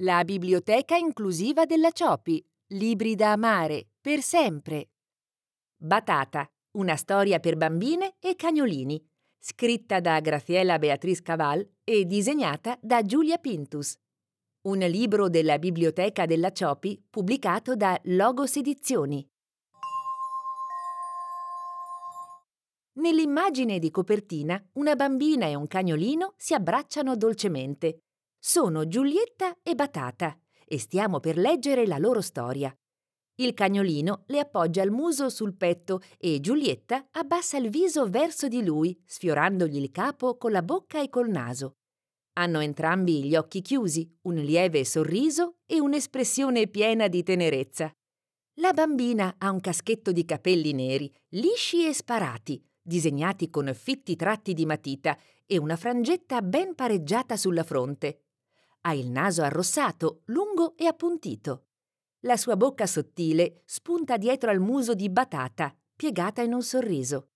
La biblioteca inclusiva della Ciopi. Libri da amare, per sempre. Batata, una storia per bambine e cagnolini. Scritta da Graziella Beatriz Caval e disegnata da Giulia Pintus. Un libro della biblioteca della Ciopi pubblicato da Logos Edizioni. Nell'immagine di copertina, una bambina e un cagnolino si abbracciano dolcemente. Sono Giulietta e Batata e stiamo per leggere la loro storia. Il cagnolino le appoggia il muso sul petto e Giulietta abbassa il viso verso di lui, sfiorandogli il capo con la bocca e col naso. Hanno entrambi gli occhi chiusi, un lieve sorriso e un'espressione piena di tenerezza. La bambina ha un caschetto di capelli neri, lisci e sparati, disegnati con fitti tratti di matita e una frangetta ben pareggiata sulla fronte. Ha il naso arrossato, lungo e appuntito. La sua bocca sottile spunta dietro al muso di batata, piegata in un sorriso.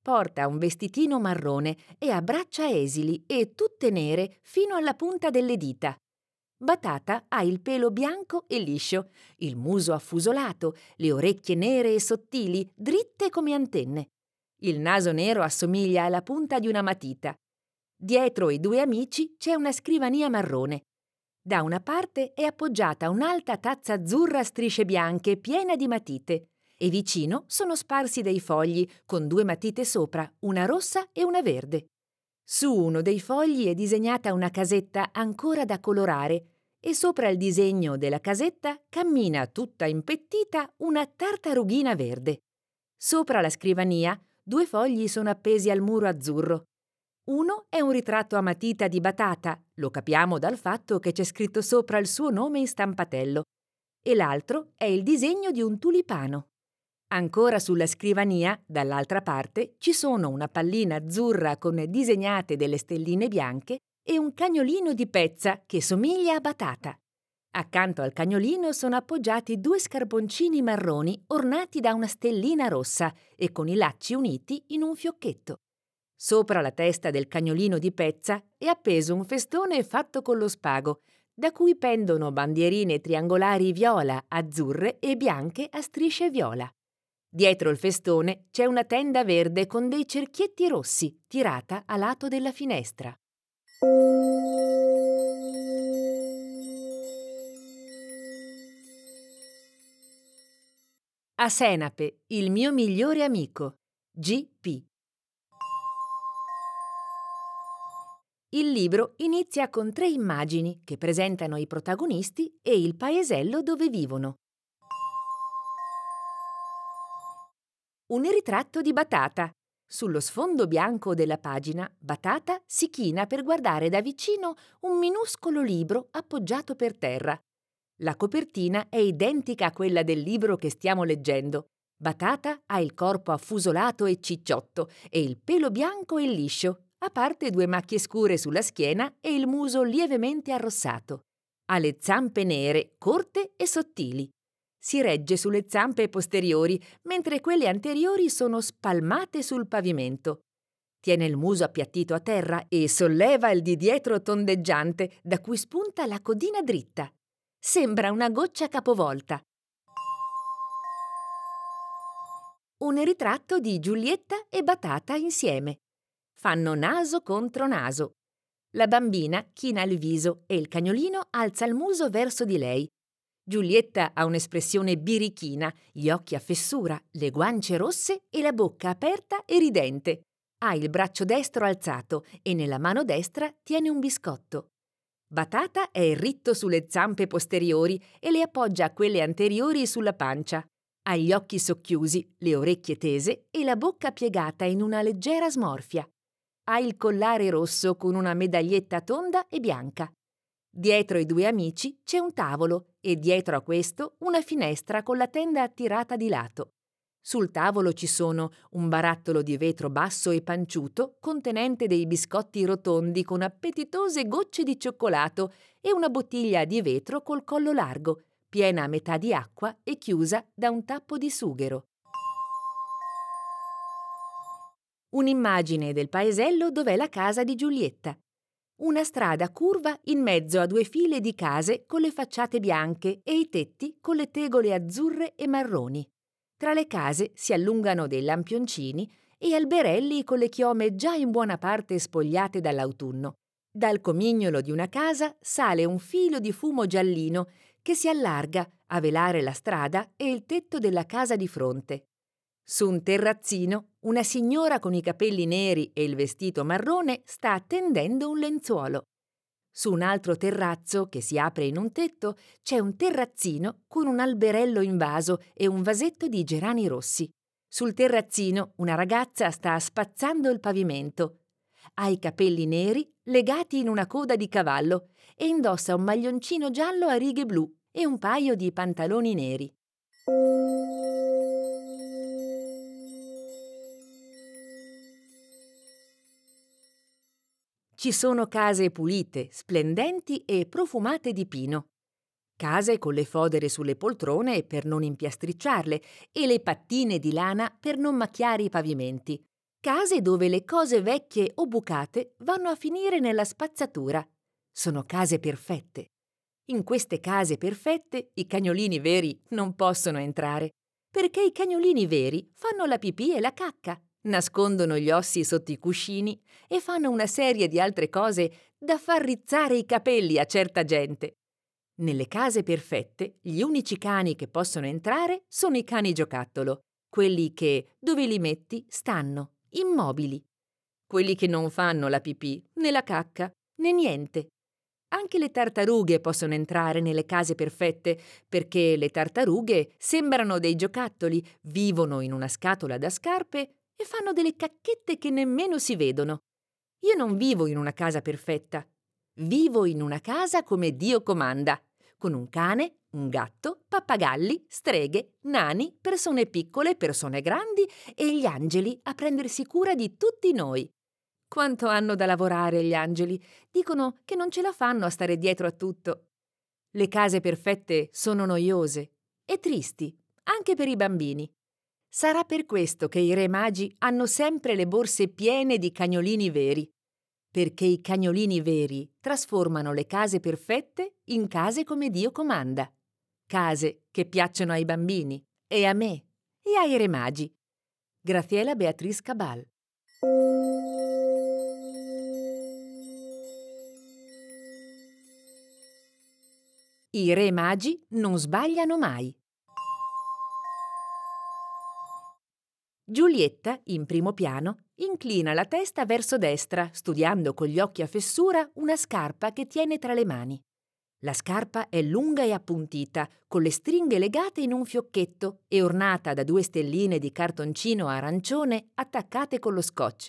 Porta un vestitino marrone e ha braccia esili e tutte nere fino alla punta delle dita. Batata ha il pelo bianco e liscio, il muso affusolato, le orecchie nere e sottili, dritte come antenne. Il naso nero assomiglia alla punta di una matita. Dietro i due amici c'è una scrivania marrone. Da una parte è appoggiata un'alta tazza azzurra a strisce bianche piena di matite e vicino sono sparsi dei fogli con due matite sopra, una rossa e una verde. Su uno dei fogli è disegnata una casetta ancora da colorare e sopra il disegno della casetta cammina tutta impettita una tartarughina verde. Sopra la scrivania due fogli sono appesi al muro azzurro. Uno è un ritratto a matita di Batata, lo capiamo dal fatto che c'è scritto sopra il suo nome in stampatello, e l'altro è il disegno di un tulipano. Ancora sulla scrivania, dall'altra parte, ci sono una pallina azzurra con disegnate delle stelline bianche e un cagnolino di pezza che somiglia a Batata. Accanto al cagnolino sono appoggiati due scarponcini marroni ornati da una stellina rossa e con i lacci uniti in un fiocchetto. Sopra la testa del cagnolino di pezza è appeso un festone fatto con lo spago, da cui pendono bandierine triangolari viola, azzurre e bianche a strisce viola. Dietro il festone c'è una tenda verde con dei cerchietti rossi, tirata a lato della finestra. A Senape, il mio migliore amico. G.P. Il libro inizia con tre immagini che presentano i protagonisti e il paesello dove vivono. Un ritratto di Batata. Sullo sfondo bianco della pagina, Batata si china per guardare da vicino un minuscolo libro appoggiato per terra. La copertina è identica a quella del libro che stiamo leggendo. Batata ha il corpo affusolato e cicciotto e il pelo bianco e liscio, a parte due macchie scure sulla schiena e il muso lievemente arrossato. Ha le zampe nere, corte e sottili. Si regge sulle zampe posteriori, mentre quelle anteriori sono spalmate sul pavimento. Tiene il muso appiattito a terra e solleva il di dietro tondeggiante, da cui spunta la codina dritta. Sembra una goccia capovolta. Un ritratto di Giulietta e Batata insieme. Fanno naso contro naso. La bambina china il viso e il cagnolino alza il muso verso di lei. Giulietta ha un'espressione birichina, gli occhi a fessura, le guance rosse e la bocca aperta e ridente. Ha il braccio destro alzato e nella mano destra tiene un biscotto. Batata è ritto sulle zampe posteriori e le appoggia a quelle anteriori sulla pancia. Ha gli occhi socchiusi, le orecchie tese e la bocca piegata in una leggera smorfia. Ha il collare rosso con una medaglietta tonda e bianca. Dietro i due amici c'è un tavolo e dietro a questo una finestra con la tenda attirata di lato. Sul tavolo ci sono un barattolo di vetro basso e panciuto contenente dei biscotti rotondi con appetitose gocce di cioccolato e una bottiglia di vetro col collo largo, piena a metà di acqua e chiusa da un tappo di sughero. Un'immagine del paesello dov'è la casa di Giulietta. una strada curva in mezzo a due file di case con le facciate bianche e i tetti con le tegole azzurre e marroni. Tra le case si allungano dei lampioncini e alberelli con le chiome già in buona parte spogliate dall'autunno. Dal comignolo di una casa sale un filo di fumo giallino che si allarga a velare la strada e il tetto della casa di fronte. Su un terrazzino, una signora con i capelli neri e il vestito marrone sta tendendo un lenzuolo. Su un altro terrazzo, che si apre in un tetto, c'è un terrazzino con un alberello in vaso e un vasetto di gerani rossi. Sul terrazzino una ragazza sta spazzando il pavimento. Ha i capelli neri legati in una coda di cavallo e indossa un maglioncino giallo a righe blu e un paio di pantaloni neri. Ci sono case pulite, splendenti e profumate di pino. Case con le fodere sulle poltrone per non impiastricciarle e le pattine di lana per non macchiare i pavimenti. Case dove le cose vecchie o bucate vanno a finire nella spazzatura. Sono case perfette. In queste case perfette i cagnolini veri non possono entrare, perché i cagnolini veri fanno la pipì e la cacca nascondono gli ossi sotto i cuscini e fanno una serie di altre cose da far rizzare i capelli a certa gente. Nelle case perfette, gli unici cani che possono entrare sono i cani giocattolo, quelli che, dove li metti, stanno, immobili. Quelli che non fanno la pipì, né la cacca, né niente. Anche le tartarughe possono entrare nelle case perfette, perché le tartarughe sembrano dei giocattoli, vivono in una scatola da scarpe e fanno delle cacchette che nemmeno si vedono. Io non vivo in una casa perfetta. Vivo in una casa come Dio comanda, con un cane, un gatto, pappagalli, streghe, nani, persone piccole, persone grandi e gli angeli a prendersi cura di tutti noi. Quanto hanno da lavorare gli angeli? Dicono che non ce la fanno a stare dietro a tutto. Le case perfette sono noiose e tristi, anche per i bambini. Sarà per questo che i re magi hanno sempre le borse piene di cagnolini veri, perché i cagnolini veri trasformano le case perfette in case come Dio comanda, case che piacciono ai bambini e a me e ai re magi. Graziella Beatriz Cabal. I re magi non sbagliano mai. Giulietta, in primo piano, inclina la testa verso destra, studiando con gli occhi a fessura una scarpa che tiene tra le mani. La scarpa è lunga e appuntita, con le stringhe legate in un fiocchetto e ornata da due stelline di cartoncino arancione attaccate con lo scotch.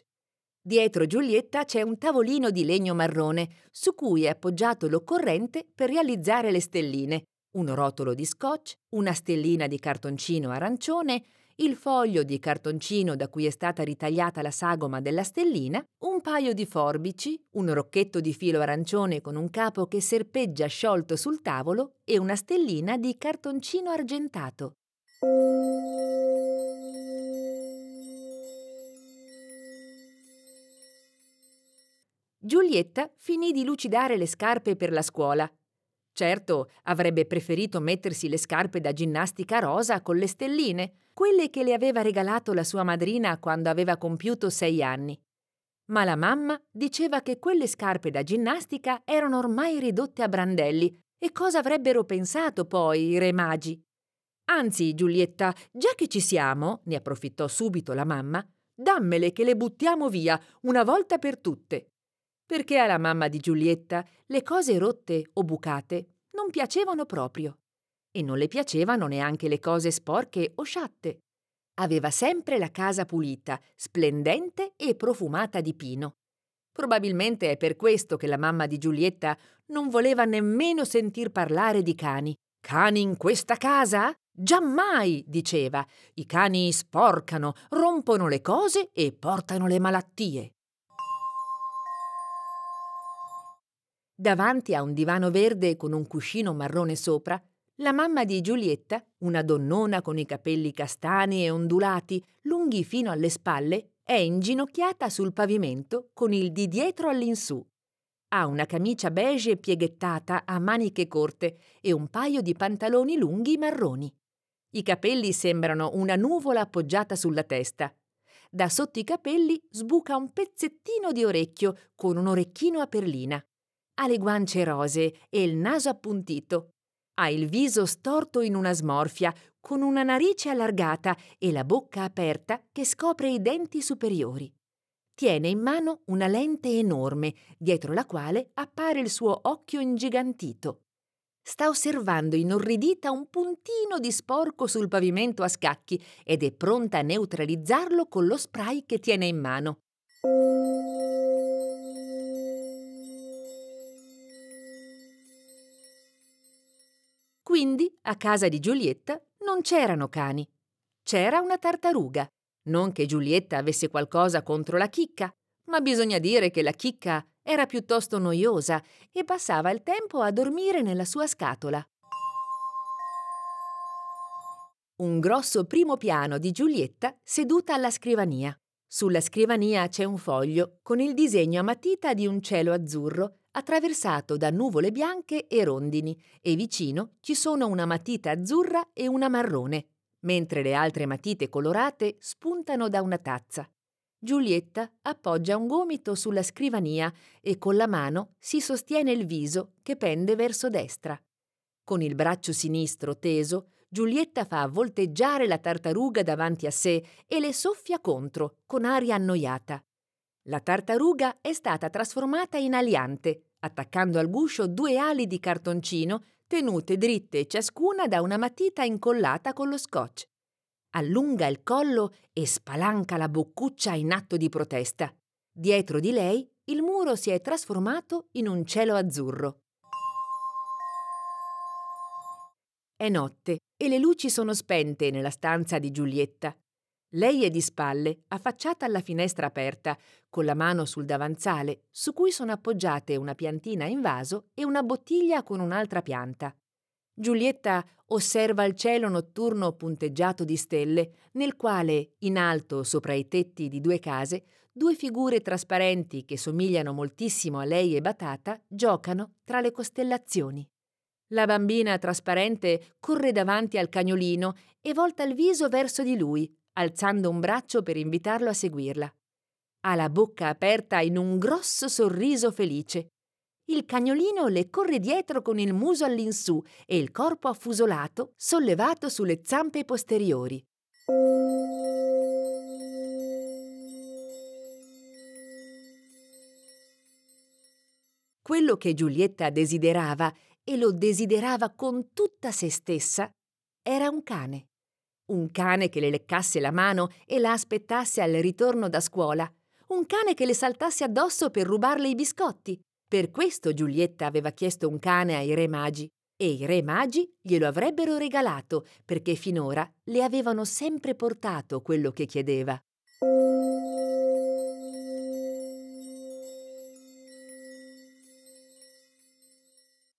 Dietro Giulietta c'è un tavolino di legno marrone, su cui è appoggiato l'occorrente per realizzare le stelline, un rotolo di scotch, una stellina di cartoncino arancione il foglio di cartoncino da cui è stata ritagliata la sagoma della stellina, un paio di forbici, un rocchetto di filo arancione con un capo che serpeggia sciolto sul tavolo e una stellina di cartoncino argentato. Giulietta finì di lucidare le scarpe per la scuola. Certo, avrebbe preferito mettersi le scarpe da ginnastica rosa con le stelline, quelle che le aveva regalato la sua madrina quando aveva compiuto sei anni. Ma la mamma diceva che quelle scarpe da ginnastica erano ormai ridotte a brandelli e cosa avrebbero pensato poi i re magi? Anzi, Giulietta, già che ci siamo, ne approfittò subito la mamma, dammele che le buttiamo via una volta per tutte. Perché alla mamma di Giulietta le cose rotte o bucate non piacevano proprio e non le piacevano neanche le cose sporche o sciatte. Aveva sempre la casa pulita, splendente e profumata di pino. Probabilmente è per questo che la mamma di Giulietta non voleva nemmeno sentir parlare di cani. Cani in questa casa? Giammai, diceva. I cani sporcano, rompono le cose e portano le malattie. Davanti a un divano verde con un cuscino marrone sopra, la mamma di Giulietta, una donnona con i capelli castani e ondulati, lunghi fino alle spalle, è inginocchiata sul pavimento con il di dietro all'insù. Ha una camicia beige pieghettata a maniche corte e un paio di pantaloni lunghi marroni. I capelli sembrano una nuvola appoggiata sulla testa. Da sotto i capelli sbuca un pezzettino di orecchio con un orecchino a perlina. Ha le guance rosee e il naso appuntito. Ha il viso storto in una smorfia, con una narice allargata e la bocca aperta che scopre i denti superiori. Tiene in mano una lente enorme, dietro la quale appare il suo occhio ingigantito. Sta osservando inorridita un puntino di sporco sul pavimento a scacchi ed è pronta a neutralizzarlo con lo spray che tiene in mano. Quindi, a casa di Giulietta non c'erano cani. C'era una tartaruga. Non che Giulietta avesse qualcosa contro la chicca, ma bisogna dire che la chicca era piuttosto noiosa e passava il tempo a dormire nella sua scatola. Un grosso primo piano di Giulietta seduta alla scrivania. Sulla scrivania c'è un foglio con il disegno a matita di un cielo azzurro attraversato da nuvole bianche e rondini e vicino ci sono una matita azzurra e una marrone, mentre le altre matite colorate spuntano da una tazza. Giulietta appoggia un gomito sulla scrivania e con la mano si sostiene il viso che pende verso destra. Con il braccio sinistro teso, Giulietta fa volteggiare la tartaruga davanti a sé e le soffia contro, con aria annoiata. La tartaruga è stata trasformata in aliante, attaccando al guscio due ali di cartoncino tenute dritte ciascuna da una matita incollata con lo scotch. Allunga il collo e spalanca la boccuccia in atto di protesta. Dietro di lei il muro si è trasformato in un cielo azzurro. È notte e le luci sono spente nella stanza di Giulietta. Lei è di spalle, affacciata alla finestra aperta, con la mano sul davanzale, su cui sono appoggiate una piantina in vaso e una bottiglia con un'altra pianta. Giulietta osserva il cielo notturno punteggiato di stelle, nel quale, in alto sopra i tetti di due case, due figure trasparenti che somigliano moltissimo a lei e Batata giocano tra le costellazioni. La bambina trasparente corre davanti al cagnolino e volta il viso verso di lui, alzando un braccio per invitarlo a seguirla. Ha la bocca aperta in un grosso sorriso felice. Il cagnolino le corre dietro con il muso all'insù e il corpo affusolato sollevato sulle zampe posteriori. Quello che Giulietta desiderava, e lo desiderava con tutta se stessa, era un cane un cane che le leccasse la mano e la aspettasse al ritorno da scuola, un cane che le saltasse addosso per rubarle i biscotti. Per questo Giulietta aveva chiesto un cane ai re magi e i re magi glielo avrebbero regalato perché finora le avevano sempre portato quello che chiedeva.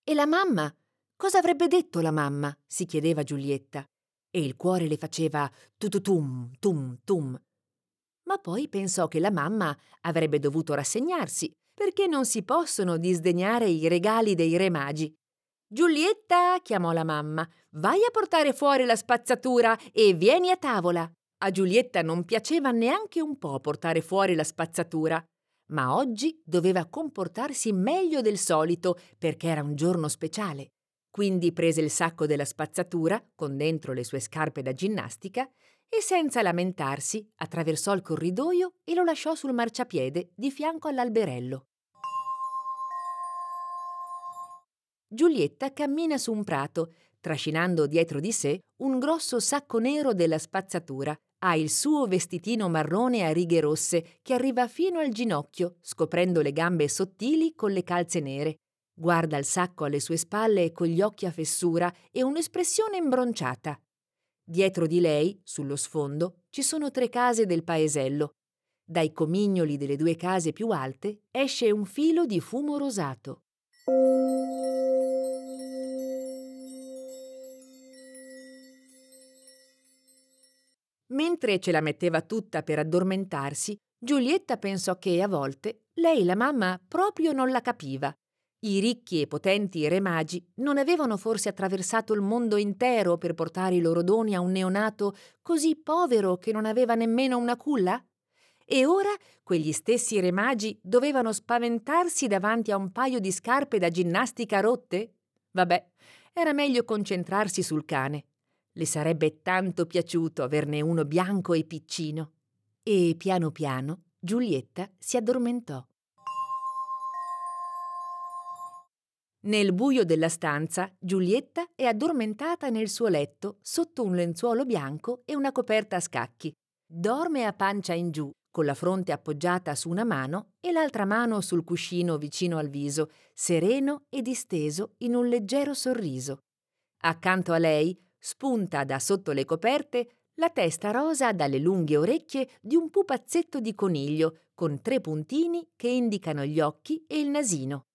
E la mamma? Cosa avrebbe detto la mamma? si chiedeva Giulietta e il cuore le faceva tututum, tum, tum. Ma poi pensò che la mamma avrebbe dovuto rassegnarsi, perché non si possono disdegnare i regali dei re magi. Giulietta, chiamò la mamma, vai a portare fuori la spazzatura e vieni a tavola. A Giulietta non piaceva neanche un po' portare fuori la spazzatura, ma oggi doveva comportarsi meglio del solito perché era un giorno speciale. Quindi prese il sacco della spazzatura, con dentro le sue scarpe da ginnastica, e senza lamentarsi attraversò il corridoio e lo lasciò sul marciapiede di fianco all'alberello. Giulietta cammina su un prato, trascinando dietro di sé un grosso sacco nero della spazzatura. Ha il suo vestitino marrone a righe rosse che arriva fino al ginocchio, scoprendo le gambe sottili con le calze nere. Guarda il sacco alle sue spalle con gli occhi a fessura e un'espressione imbronciata. Dietro di lei, sullo sfondo, ci sono tre case del paesello. Dai comignoli delle due case più alte esce un filo di fumo rosato. Mentre ce la metteva tutta per addormentarsi, Giulietta pensò che a volte lei la mamma proprio non la capiva. I ricchi e potenti re magi non avevano forse attraversato il mondo intero per portare i loro doni a un neonato così povero che non aveva nemmeno una culla? E ora quegli stessi re magi dovevano spaventarsi davanti a un paio di scarpe da ginnastica rotte? Vabbè, era meglio concentrarsi sul cane. Le sarebbe tanto piaciuto averne uno bianco e piccino. E piano piano Giulietta si addormentò. Nel buio della stanza, Giulietta è addormentata nel suo letto sotto un lenzuolo bianco e una coperta a scacchi. Dorme a pancia in giù, con la fronte appoggiata su una mano e l'altra mano sul cuscino vicino al viso, sereno e disteso in un leggero sorriso. Accanto a lei, spunta da sotto le coperte, la testa rosa dalle lunghe orecchie di un pupazzetto di coniglio con tre puntini che indicano gli occhi e il nasino.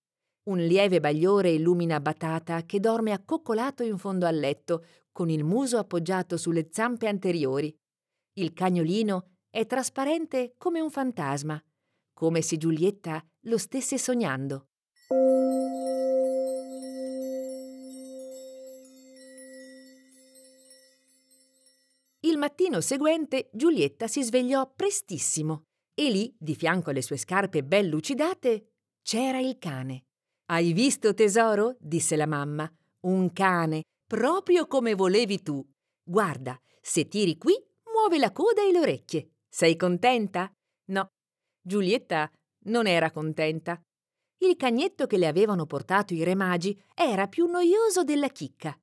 Un lieve bagliore illumina Batata che dorme accoccolato in fondo al letto, con il muso appoggiato sulle zampe anteriori. Il cagnolino è trasparente come un fantasma, come se Giulietta lo stesse sognando. Il mattino seguente Giulietta si svegliò prestissimo e lì, di fianco alle sue scarpe ben lucidate, c'era il cane. Hai visto, tesoro? disse la mamma. Un cane, proprio come volevi tu. Guarda, se tiri qui, muove la coda e le orecchie. Sei contenta? No. Giulietta non era contenta. Il cagnetto che le avevano portato i re magi era più noioso della chicca.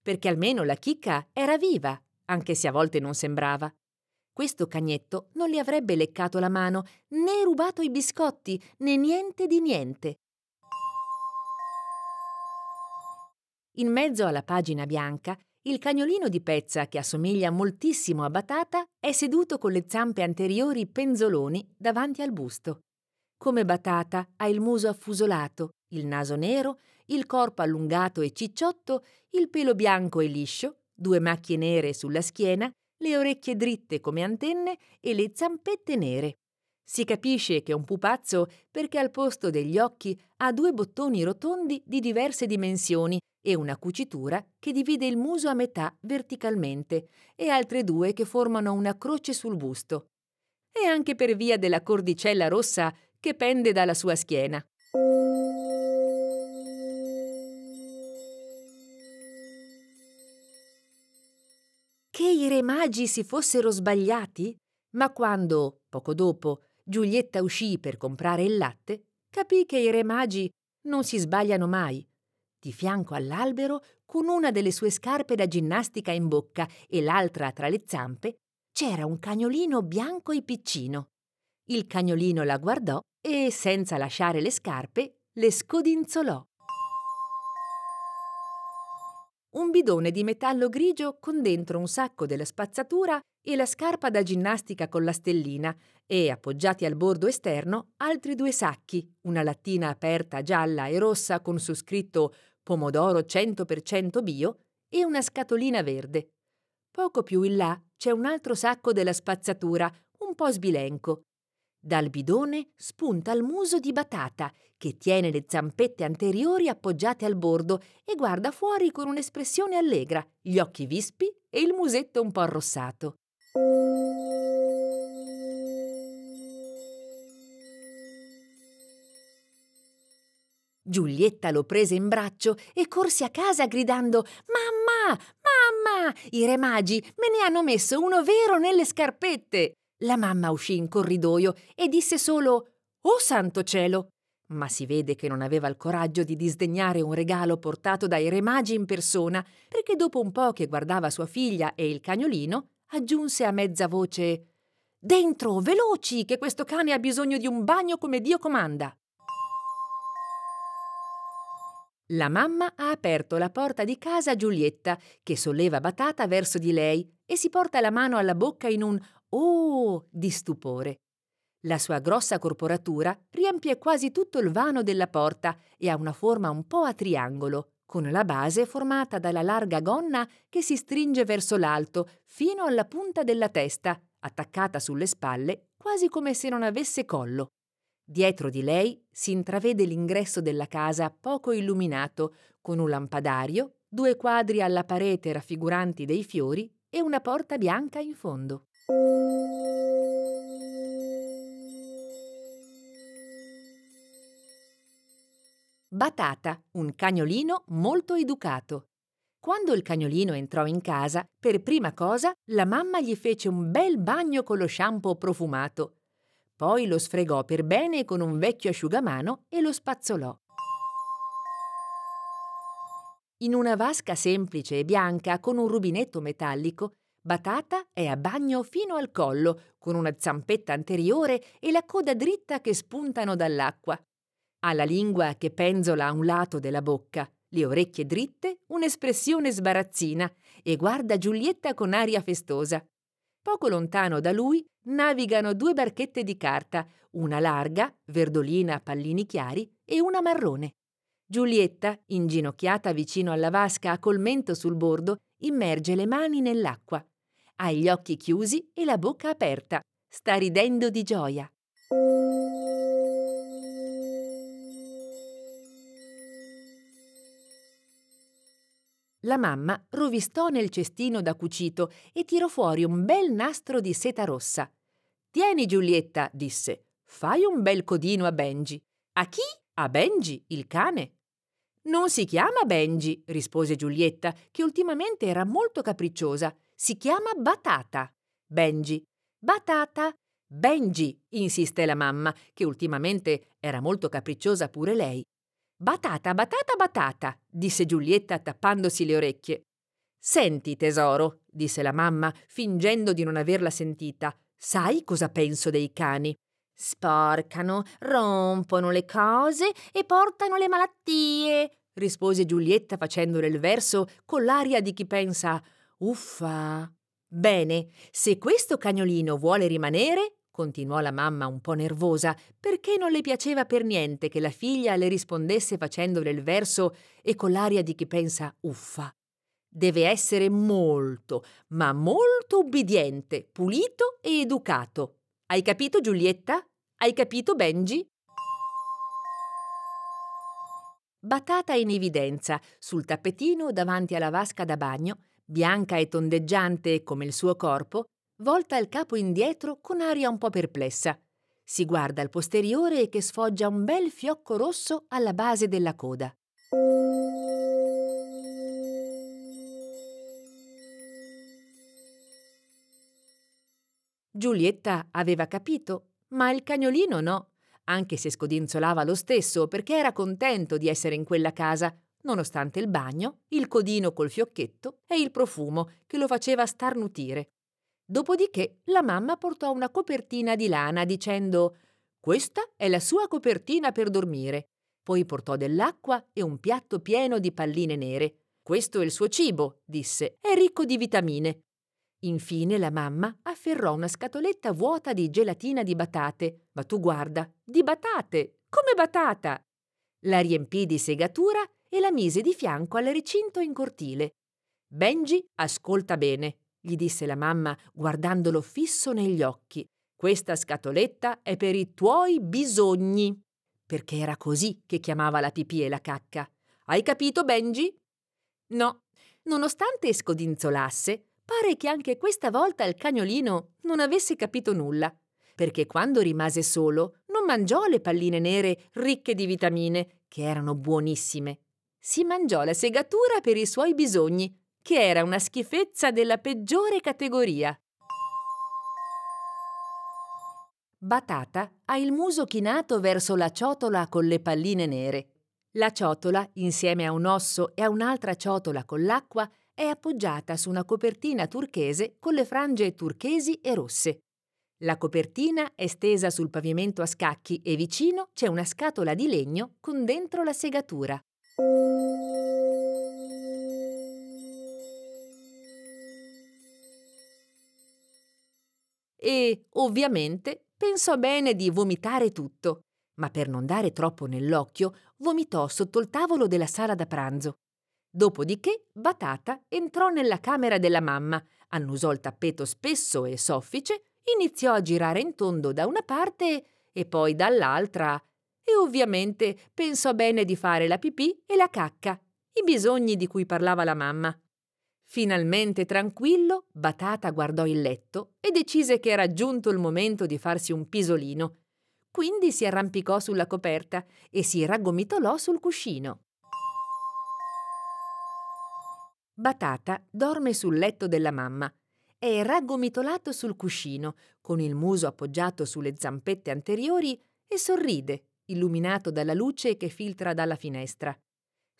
Perché almeno la chicca era viva, anche se a volte non sembrava. Questo cagnetto non le avrebbe leccato la mano, né rubato i biscotti, né niente di niente. In mezzo alla pagina bianca, il cagnolino di pezza, che assomiglia moltissimo a Batata, è seduto con le zampe anteriori penzoloni davanti al busto. Come Batata ha il muso affusolato, il naso nero, il corpo allungato e cicciotto, il pelo bianco e liscio, due macchie nere sulla schiena, le orecchie dritte come antenne e le zampette nere. Si capisce che è un pupazzo perché al posto degli occhi ha due bottoni rotondi di diverse dimensioni e una cucitura che divide il muso a metà verticalmente e altre due che formano una croce sul busto. E anche per via della cordicella rossa che pende dalla sua schiena. Che i re magi si fossero sbagliati? Ma quando, poco dopo, Giulietta uscì per comprare il latte, capì che i re magi non si sbagliano mai. Di fianco all'albero, con una delle sue scarpe da ginnastica in bocca e l'altra tra le zampe, c'era un cagnolino bianco e piccino. Il cagnolino la guardò e, senza lasciare le scarpe, le scodinzolò. Un bidone di metallo grigio con dentro un sacco della spazzatura e la scarpa da ginnastica con la stellina e, appoggiati al bordo esterno, altri due sacchi, una lattina aperta gialla e rossa con su scritto pomodoro 100% bio e una scatolina verde. Poco più in là c'è un altro sacco della spazzatura, un po' sbilenco. Dal bidone spunta il muso di Batata, che tiene le zampette anteriori appoggiate al bordo e guarda fuori con un'espressione allegra, gli occhi vispi e il musetto un po' arrossato. Giulietta lo prese in braccio e corse a casa gridando Mamma! Mamma! I re magi me ne hanno messo uno vero nelle scarpette! La mamma uscì in corridoio e disse solo Oh santo cielo! Ma si vede che non aveva il coraggio di disdegnare un regalo portato dai re magi in persona, perché dopo un po' che guardava sua figlia e il cagnolino, aggiunse a mezza voce Dentro, veloci, che questo cane ha bisogno di un bagno come Dio comanda. La mamma ha aperto la porta di casa a Giulietta, che solleva Batata verso di lei e si porta la mano alla bocca in un oh di stupore. La sua grossa corporatura riempie quasi tutto il vano della porta e ha una forma un po' a triangolo, con la base formata dalla larga gonna che si stringe verso l'alto fino alla punta della testa, attaccata sulle spalle quasi come se non avesse collo. Dietro di lei si intravede l'ingresso della casa poco illuminato, con un lampadario, due quadri alla parete raffiguranti dei fiori e una porta bianca in fondo. Batata, un cagnolino molto educato. Quando il cagnolino entrò in casa, per prima cosa la mamma gli fece un bel bagno con lo shampoo profumato. Poi lo sfregò per bene con un vecchio asciugamano e lo spazzolò. In una vasca semplice e bianca con un rubinetto metallico, Batata è a bagno fino al collo, con una zampetta anteriore e la coda dritta che spuntano dall'acqua. Ha la lingua che penzola a un lato della bocca, le orecchie dritte, un'espressione sbarazzina e guarda Giulietta con aria festosa. Poco lontano da lui navigano due barchette di carta, una larga, verdolina a pallini chiari, e una marrone. Giulietta, inginocchiata vicino alla vasca col mento sul bordo, immerge le mani nell'acqua. Ha gli occhi chiusi e la bocca aperta. Sta ridendo di gioia. La mamma rovistò nel cestino da cucito e tirò fuori un bel nastro di seta rossa. Tieni, Giulietta, disse. Fai un bel codino a Benji. A chi? A Benji, il cane. Non si chiama Benji, rispose Giulietta, che ultimamente era molto capricciosa. Si chiama Batata. Benji. Batata. Benji, insiste la mamma, che ultimamente era molto capricciosa pure lei. Batata, batata, batata, disse Giulietta tappandosi le orecchie. Senti, tesoro, disse la mamma, fingendo di non averla sentita. Sai cosa penso dei cani? Sporcano, rompono le cose e portano le malattie, rispose Giulietta facendole il verso con l'aria di chi pensa Uffa. Bene, se questo cagnolino vuole rimanere, continuò la mamma un po' nervosa, perché non le piaceva per niente che la figlia le rispondesse facendole il verso e con l'aria di chi pensa uffa. Deve essere molto, ma molto ubbidiente, pulito e educato. Hai capito, Giulietta? Hai capito, Benji? Batata in evidenza, sul tappetino davanti alla vasca da bagno, bianca e tondeggiante come il suo corpo, volta il capo indietro con aria un po' perplessa. Si guarda al posteriore che sfoggia un bel fiocco rosso alla base della coda. Giulietta aveva capito, ma il cagnolino no, anche se scodinzolava lo stesso perché era contento di essere in quella casa, nonostante il bagno, il codino col fiocchetto e il profumo che lo faceva starnutire. Dopodiché la mamma portò una copertina di lana dicendo Questa è la sua copertina per dormire. Poi portò dell'acqua e un piatto pieno di palline nere. Questo è il suo cibo, disse, è ricco di vitamine. Infine la mamma afferrò una scatoletta vuota di gelatina di batate. Ma tu guarda, di batate! Come batata! La riempì di segatura e la mise di fianco al recinto in cortile. Benji, ascolta bene gli disse la mamma guardandolo fisso negli occhi. Questa scatoletta è per i tuoi bisogni. Perché era così che chiamava la pipì e la cacca. Hai capito, Benji? No. Nonostante scodinzolasse, pare che anche questa volta il cagnolino non avesse capito nulla, perché quando rimase solo non mangiò le palline nere ricche di vitamine, che erano buonissime. Si mangiò la segatura per i suoi bisogni, che era una schifezza della peggiore categoria. Batata ha il muso chinato verso la ciotola con le palline nere. La ciotola, insieme a un osso e a un'altra ciotola con l'acqua, è appoggiata su una copertina turchese con le frange turchesi e rosse. La copertina è stesa sul pavimento a scacchi e vicino c'è una scatola di legno con dentro la segatura. E, ovviamente, pensò bene di vomitare tutto, ma per non dare troppo nell'occhio, vomitò sotto il tavolo della sala da pranzo. Dopodiché Batata entrò nella camera della mamma, annusò il tappeto spesso e soffice, iniziò a girare in tondo da una parte e poi dall'altra e ovviamente pensò bene di fare la pipì e la cacca, i bisogni di cui parlava la mamma. Finalmente tranquillo, Batata guardò il letto e decise che era giunto il momento di farsi un pisolino. Quindi si arrampicò sulla coperta e si raggomitolò sul cuscino. Batata dorme sul letto della mamma. È raggomitolato sul cuscino, con il muso appoggiato sulle zampette anteriori e sorride, illuminato dalla luce che filtra dalla finestra.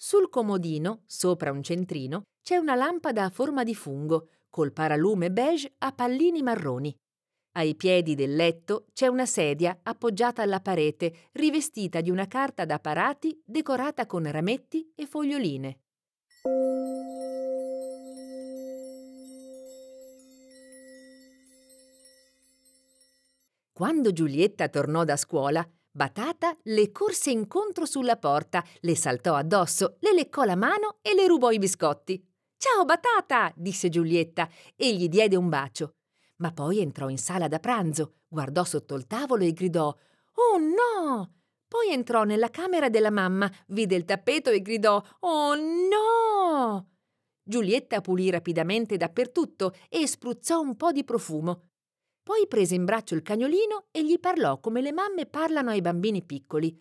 Sul comodino, sopra un centrino, c'è una lampada a forma di fungo, col paralume beige a pallini marroni. Ai piedi del letto c'è una sedia appoggiata alla parete, rivestita di una carta da parati decorata con rametti e foglioline. Quando Giulietta tornò da scuola, Batata le corse incontro sulla porta, le saltò addosso, le leccò la mano e le rubò i biscotti. Ciao Batata! disse Giulietta e gli diede un bacio. Ma poi entrò in sala da pranzo, guardò sotto il tavolo e gridò Oh no! Poi entrò nella camera della mamma, vide il tappeto e gridò Oh no! Giulietta pulì rapidamente dappertutto e spruzzò un po' di profumo. Poi prese in braccio il cagnolino e gli parlò come le mamme parlano ai bambini piccoli.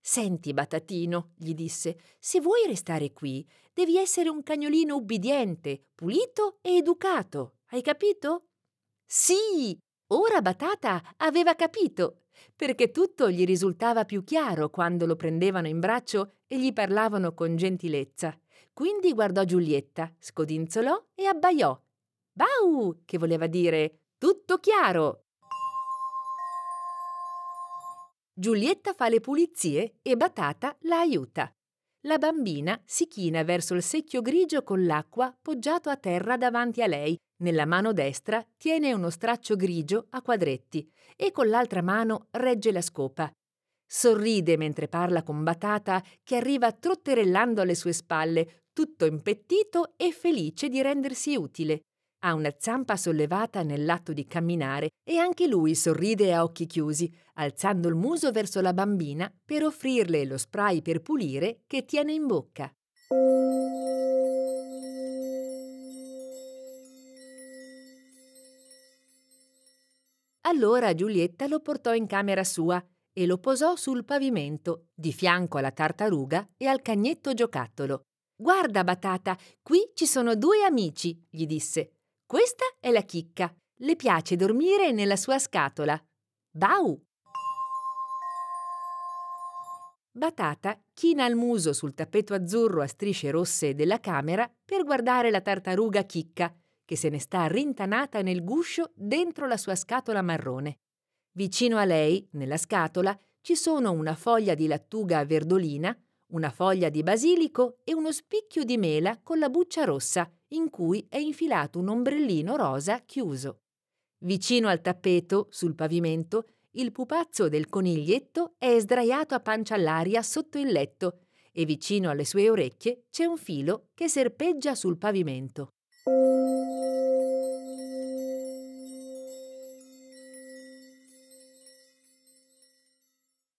Senti, Batatino, gli disse, se vuoi restare qui, devi essere un cagnolino ubbidiente, pulito e educato. Hai capito? Sì! Ora Batata aveva capito, perché tutto gli risultava più chiaro quando lo prendevano in braccio e gli parlavano con gentilezza. Quindi guardò Giulietta, scodinzolò e abbaiò. Bau! che voleva dire tutto chiaro! Giulietta fa le pulizie e Batata la aiuta. La bambina si china verso il secchio grigio con l'acqua poggiato a terra davanti a lei. Nella mano destra tiene uno straccio grigio a quadretti e con l'altra mano regge la scopa. Sorride mentre parla con Batata che arriva trotterellando alle sue spalle, tutto impettito e felice di rendersi utile. Ha una zampa sollevata nell'atto di camminare e anche lui sorride a occhi chiusi, alzando il muso verso la bambina per offrirle lo spray per pulire che tiene in bocca. Allora Giulietta lo portò in camera sua e lo posò sul pavimento, di fianco alla tartaruga e al cagnetto giocattolo. Guarda, Batata, qui ci sono due amici, gli disse. Questa è la chicca. Le piace dormire nella sua scatola. Bau! Batata china il muso sul tappeto azzurro a strisce rosse della camera per guardare la tartaruga chicca, che se ne sta rintanata nel guscio dentro la sua scatola marrone. Vicino a lei, nella scatola, ci sono una foglia di lattuga verdolina, una foglia di basilico e uno spicchio di mela con la buccia rossa, in cui è infilato un ombrellino rosa chiuso. Vicino al tappeto, sul pavimento, il pupazzo del coniglietto è sdraiato a pancia all'aria sotto il letto e vicino alle sue orecchie c'è un filo che serpeggia sul pavimento.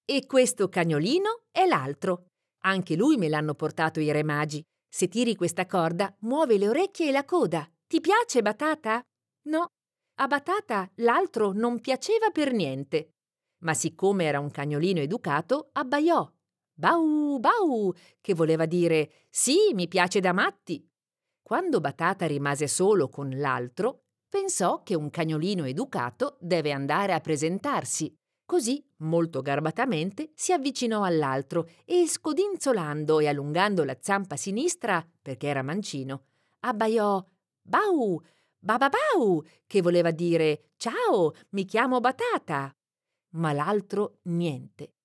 E questo cagnolino è l'altro. Anche lui me l'hanno portato i re magi. Se tiri questa corda, muove le orecchie e la coda. Ti piace, Batata? No. A Batata l'altro non piaceva per niente. Ma siccome era un cagnolino educato, abbaiò. Bau, bau, che voleva dire sì, mi piace da matti. Quando Batata rimase solo con l'altro, pensò che un cagnolino educato deve andare a presentarsi Così, molto garbatamente, si avvicinò all'altro e, scodinzolando e allungando la zampa sinistra, perché era mancino, abbaiò Bau, bababau, che voleva dire Ciao, mi chiamo Batata. Ma l'altro niente.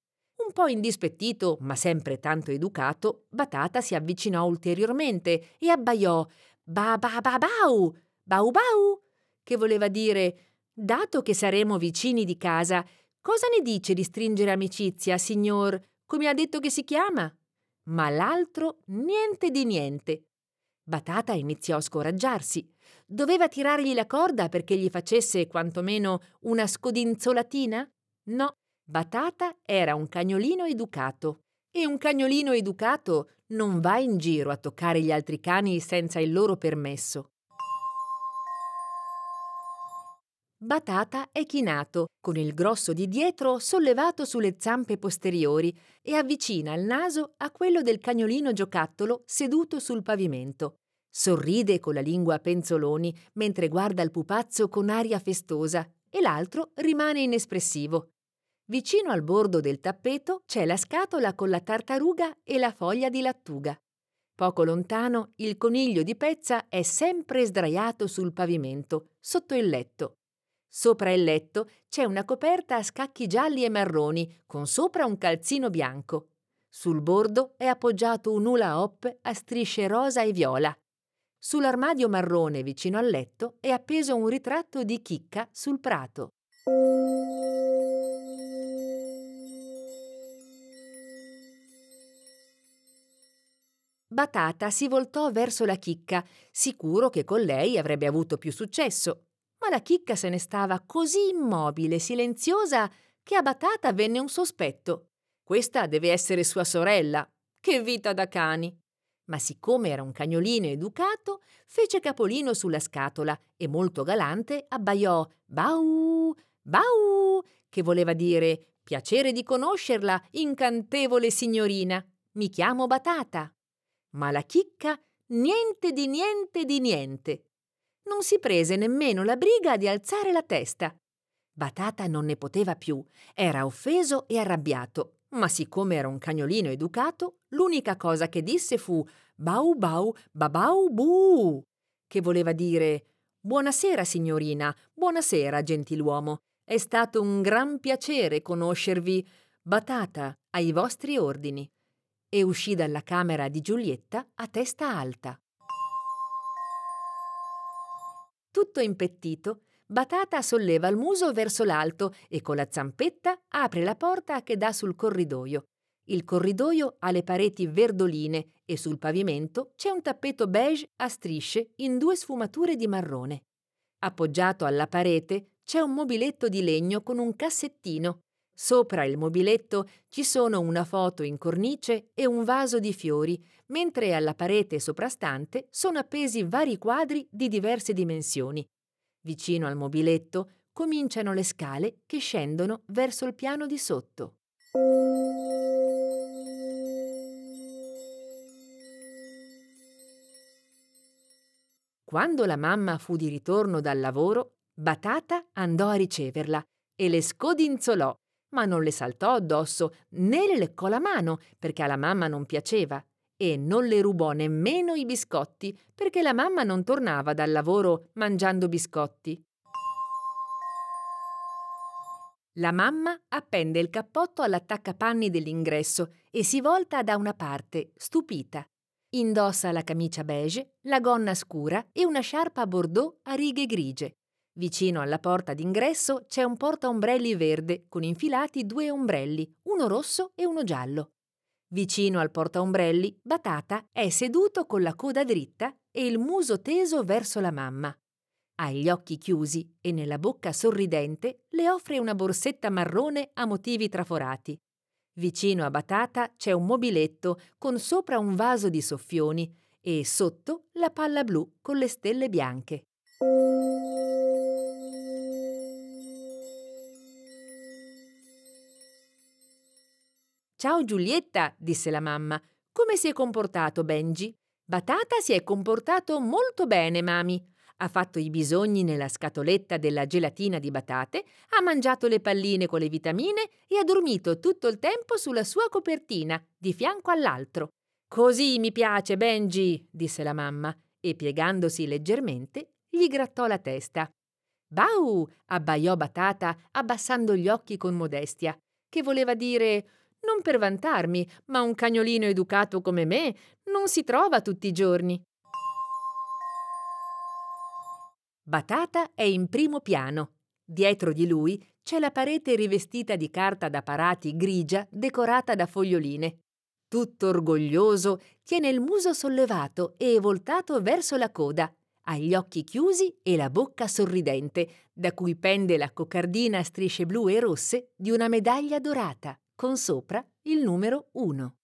Un po' indispettito, ma sempre tanto educato, Batata si avvicinò ulteriormente e abbaiò Babababau, bau bau, che voleva dire Dato che saremo vicini di casa, Cosa ne dice di stringere amicizia, signor, come ha detto che si chiama? Ma l'altro niente di niente. Batata iniziò a scoraggiarsi. Doveva tirargli la corda perché gli facesse quantomeno una scodinzolatina? No, Batata era un cagnolino educato e un cagnolino educato non va in giro a toccare gli altri cani senza il loro permesso. Batata è chinato, con il grosso di dietro sollevato sulle zampe posteriori e avvicina il naso a quello del cagnolino giocattolo seduto sul pavimento. Sorride con la lingua a penzoloni mentre guarda il pupazzo con aria festosa e l'altro rimane inespressivo. Vicino al bordo del tappeto c'è la scatola con la tartaruga e la foglia di lattuga. Poco lontano il coniglio di pezza è sempre sdraiato sul pavimento, sotto il letto. Sopra il letto c'è una coperta a scacchi gialli e marroni, con sopra un calzino bianco. Sul bordo è appoggiato un hula hop a strisce rosa e viola. Sull'armadio marrone vicino al letto è appeso un ritratto di Chicca sul prato. Batata si voltò verso la chicca, sicuro che con lei avrebbe avuto più successo, ma la chicca se ne stava così immobile, silenziosa, che a Batata venne un sospetto. Questa deve essere sua sorella. Che vita da cani! Ma siccome era un cagnolino educato, fece capolino sulla scatola e molto galante abbaiò Bau, Bau, che voleva dire piacere di conoscerla, incantevole signorina. Mi chiamo Batata. Ma la chicca niente di niente di niente non si prese nemmeno la briga di alzare la testa. Batata non ne poteva più, era offeso e arrabbiato, ma siccome era un cagnolino educato, l'unica cosa che disse fu bau bau babau bu, che voleva dire Buonasera signorina, buonasera gentiluomo. È stato un gran piacere conoscervi. Batata, ai vostri ordini. E uscì dalla camera di Giulietta a testa alta. Tutto impettito, Batata solleva il muso verso l'alto e con la zampetta apre la porta che dà sul corridoio. Il corridoio ha le pareti verdoline e sul pavimento c'è un tappeto beige a strisce in due sfumature di marrone. Appoggiato alla parete c'è un mobiletto di legno con un cassettino. Sopra il mobiletto ci sono una foto in cornice e un vaso di fiori, mentre alla parete soprastante sono appesi vari quadri di diverse dimensioni. Vicino al mobiletto cominciano le scale che scendono verso il piano di sotto. Quando la mamma fu di ritorno dal lavoro, Batata andò a riceverla e le scodinzolò ma non le saltò addosso né le leccò la mano perché alla mamma non piaceva e non le rubò nemmeno i biscotti perché la mamma non tornava dal lavoro mangiando biscotti. La mamma appende il cappotto all'attaccapanni dell'ingresso e si volta da una parte, stupita. Indossa la camicia beige, la gonna scura e una sciarpa a bordeaux a righe grigie. Vicino alla porta d'ingresso c'è un portaombrelli verde con infilati due ombrelli, uno rosso e uno giallo. Vicino al portaombrelli, Batata è seduto con la coda dritta e il muso teso verso la mamma. Ha gli occhi chiusi e nella bocca sorridente le offre una borsetta marrone a motivi traforati. Vicino a Batata c'è un mobiletto con sopra un vaso di soffioni e sotto la palla blu con le stelle bianche. Ciao Giulietta, disse la mamma. Come si è comportato Benji? Batata si è comportato molto bene, mami. Ha fatto i bisogni nella scatoletta della gelatina di batate, ha mangiato le palline con le vitamine e ha dormito tutto il tempo sulla sua copertina, di fianco all'altro. Così mi piace, Benji, disse la mamma, e piegandosi leggermente gli grattò la testa. Bau! abbaiò Batata, abbassando gli occhi con modestia, che voleva dire non per vantarmi, ma un cagnolino educato come me non si trova tutti i giorni. Batata è in primo piano. Dietro di lui c'è la parete rivestita di carta da parati grigia decorata da foglioline. Tutto orgoglioso, tiene il muso sollevato e voltato verso la coda. Ha gli occhi chiusi e la bocca sorridente, da cui pende la coccardina a strisce blu e rosse di una medaglia dorata, con sopra il numero 1.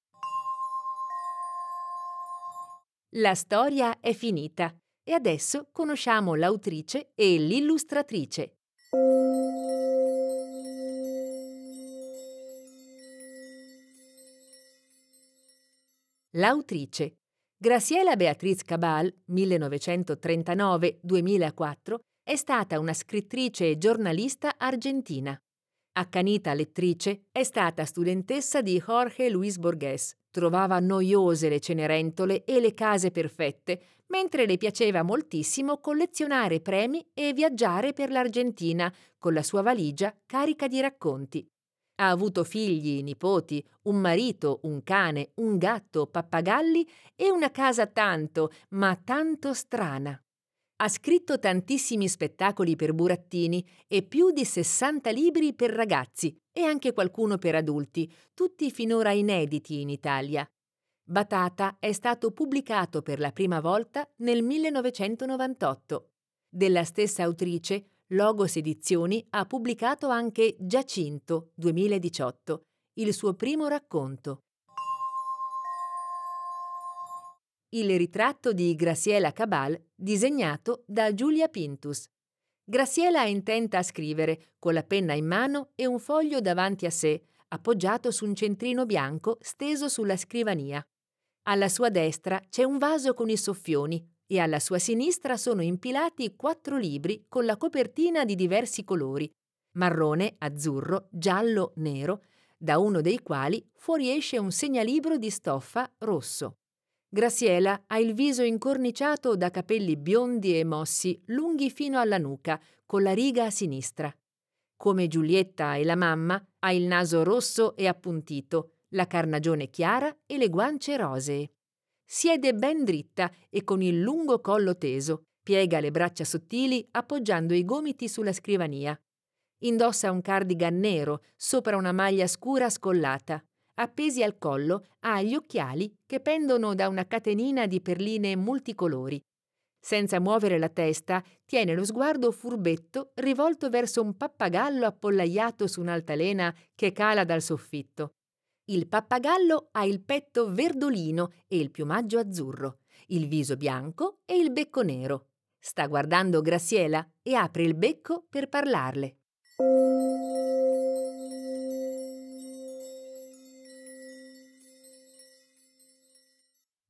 La storia è finita e adesso conosciamo l'autrice e l'illustratrice. L'autrice Graciela Beatriz Cabal, 1939-2004, è stata una scrittrice e giornalista argentina. Accanita lettrice, è stata studentessa di Jorge Luis Borges. Trovava noiose le cenerentole e le case perfette, mentre le piaceva moltissimo collezionare premi e viaggiare per l'Argentina con la sua valigia carica di racconti. Ha avuto figli, nipoti, un marito, un cane, un gatto, pappagalli e una casa tanto, ma tanto strana. Ha scritto tantissimi spettacoli per burattini e più di 60 libri per ragazzi e anche qualcuno per adulti, tutti finora inediti in Italia. Batata è stato pubblicato per la prima volta nel 1998. Della stessa autrice, Logos Edizioni ha pubblicato anche Giacinto 2018, il suo primo racconto. Il ritratto di Graciela Cabal disegnato da Giulia Pintus. Graciela è intenta a scrivere, con la penna in mano e un foglio davanti a sé, appoggiato su un centrino bianco steso sulla scrivania. Alla sua destra c'è un vaso con i soffioni e alla sua sinistra sono impilati quattro libri con la copertina di diversi colori, marrone, azzurro, giallo, nero, da uno dei quali fuoriesce un segnalibro di stoffa rosso. Graciela ha il viso incorniciato da capelli biondi e mossi, lunghi fino alla nuca, con la riga a sinistra. Come Giulietta e la mamma, ha il naso rosso e appuntito, la carnagione chiara e le guance rosee. Siede ben dritta e con il lungo collo teso, piega le braccia sottili appoggiando i gomiti sulla scrivania. Indossa un cardigan nero sopra una maglia scura scollata appesi al collo, ha gli occhiali che pendono da una catenina di perline multicolori. Senza muovere la testa, tiene lo sguardo furbetto rivolto verso un pappagallo appollaiato su un'altalena che cala dal soffitto. Il pappagallo ha il petto verdolino e il piumaggio azzurro, il viso bianco e il becco nero. Sta guardando Graciela e apre il becco per parlarle.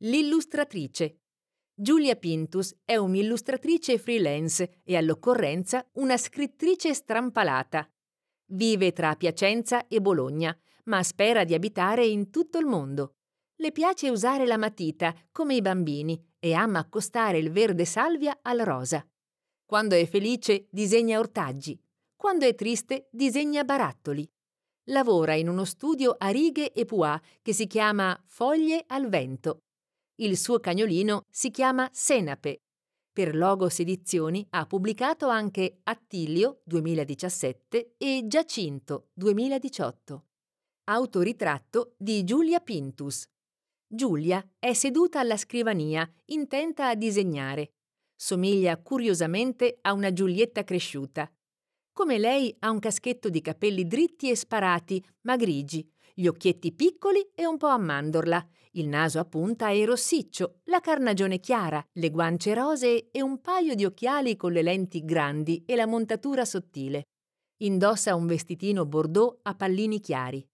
L'illustratrice. Giulia Pintus è un'illustratrice freelance e all'occorrenza una scrittrice strampalata. Vive tra Piacenza e Bologna, ma spera di abitare in tutto il mondo. Le piace usare la matita, come i bambini, e ama accostare il verde salvia al rosa. Quando è felice disegna ortaggi, quando è triste disegna barattoli. Lavora in uno studio a righe e pois che si chiama Foglie al vento il suo cagnolino si chiama Senape. Per Logos Edizioni ha pubblicato anche Attilio 2017 e Giacinto 2018. Autoritratto di Giulia Pintus. Giulia è seduta alla scrivania, intenta a disegnare. Somiglia curiosamente a una Giulietta cresciuta. Come lei ha un caschetto di capelli dritti e sparati, ma grigi, gli occhietti piccoli e un po' a mandorla, il naso a punta e rossiccio, la carnagione chiara, le guance rosee e un paio di occhiali con le lenti grandi e la montatura sottile. Indossa un vestitino bordeaux a pallini chiari.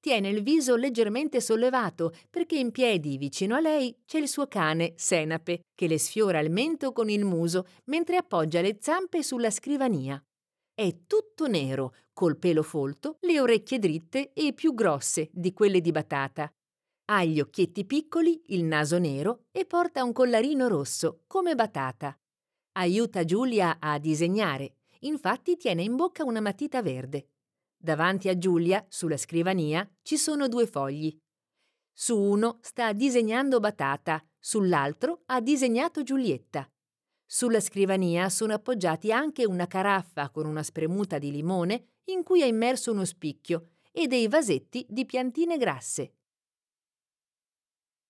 Tiene il viso leggermente sollevato perché in piedi vicino a lei c'è il suo cane, Senape, che le sfiora il mento con il muso mentre appoggia le zampe sulla scrivania. È tutto nero, col pelo folto, le orecchie dritte e più grosse di quelle di Batata. Ha gli occhietti piccoli, il naso nero e porta un collarino rosso, come Batata. Aiuta Giulia a disegnare, infatti tiene in bocca una matita verde. Davanti a Giulia, sulla scrivania, ci sono due fogli. Su uno sta disegnando Batata, sull'altro ha disegnato Giulietta. Sulla scrivania sono appoggiati anche una caraffa con una spremuta di limone in cui è immerso uno spicchio e dei vasetti di piantine grasse.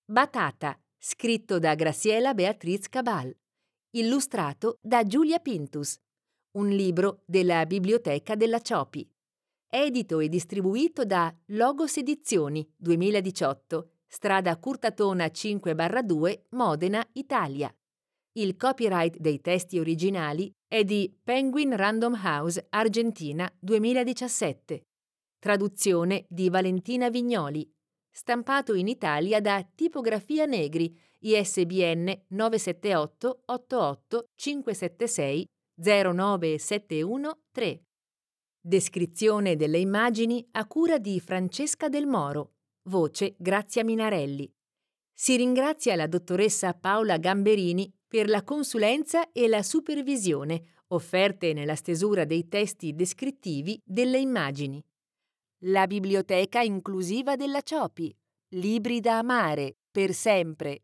Batata, scritto da Graciela Beatriz Cabal. illustrato da Giulia Pintus, un libro della Biblioteca della Ciopi, edito e distribuito da Logos Edizioni 2018, strada Curtatona 5-2, Modena, Italia. Il copyright dei testi originali è di Penguin Random House Argentina 2017. Traduzione di Valentina Vignoli. Stampato in Italia da Tipografia Negri, ISBN 978 88 576 09713. Descrizione delle immagini a cura di Francesca Del Moro. Voce Grazia Minarelli. Si ringrazia la dottoressa Paola Gamberini per la consulenza e la supervisione offerte nella stesura dei testi descrittivi delle immagini. La biblioteca inclusiva della Ciopi. Libri da amare, per sempre.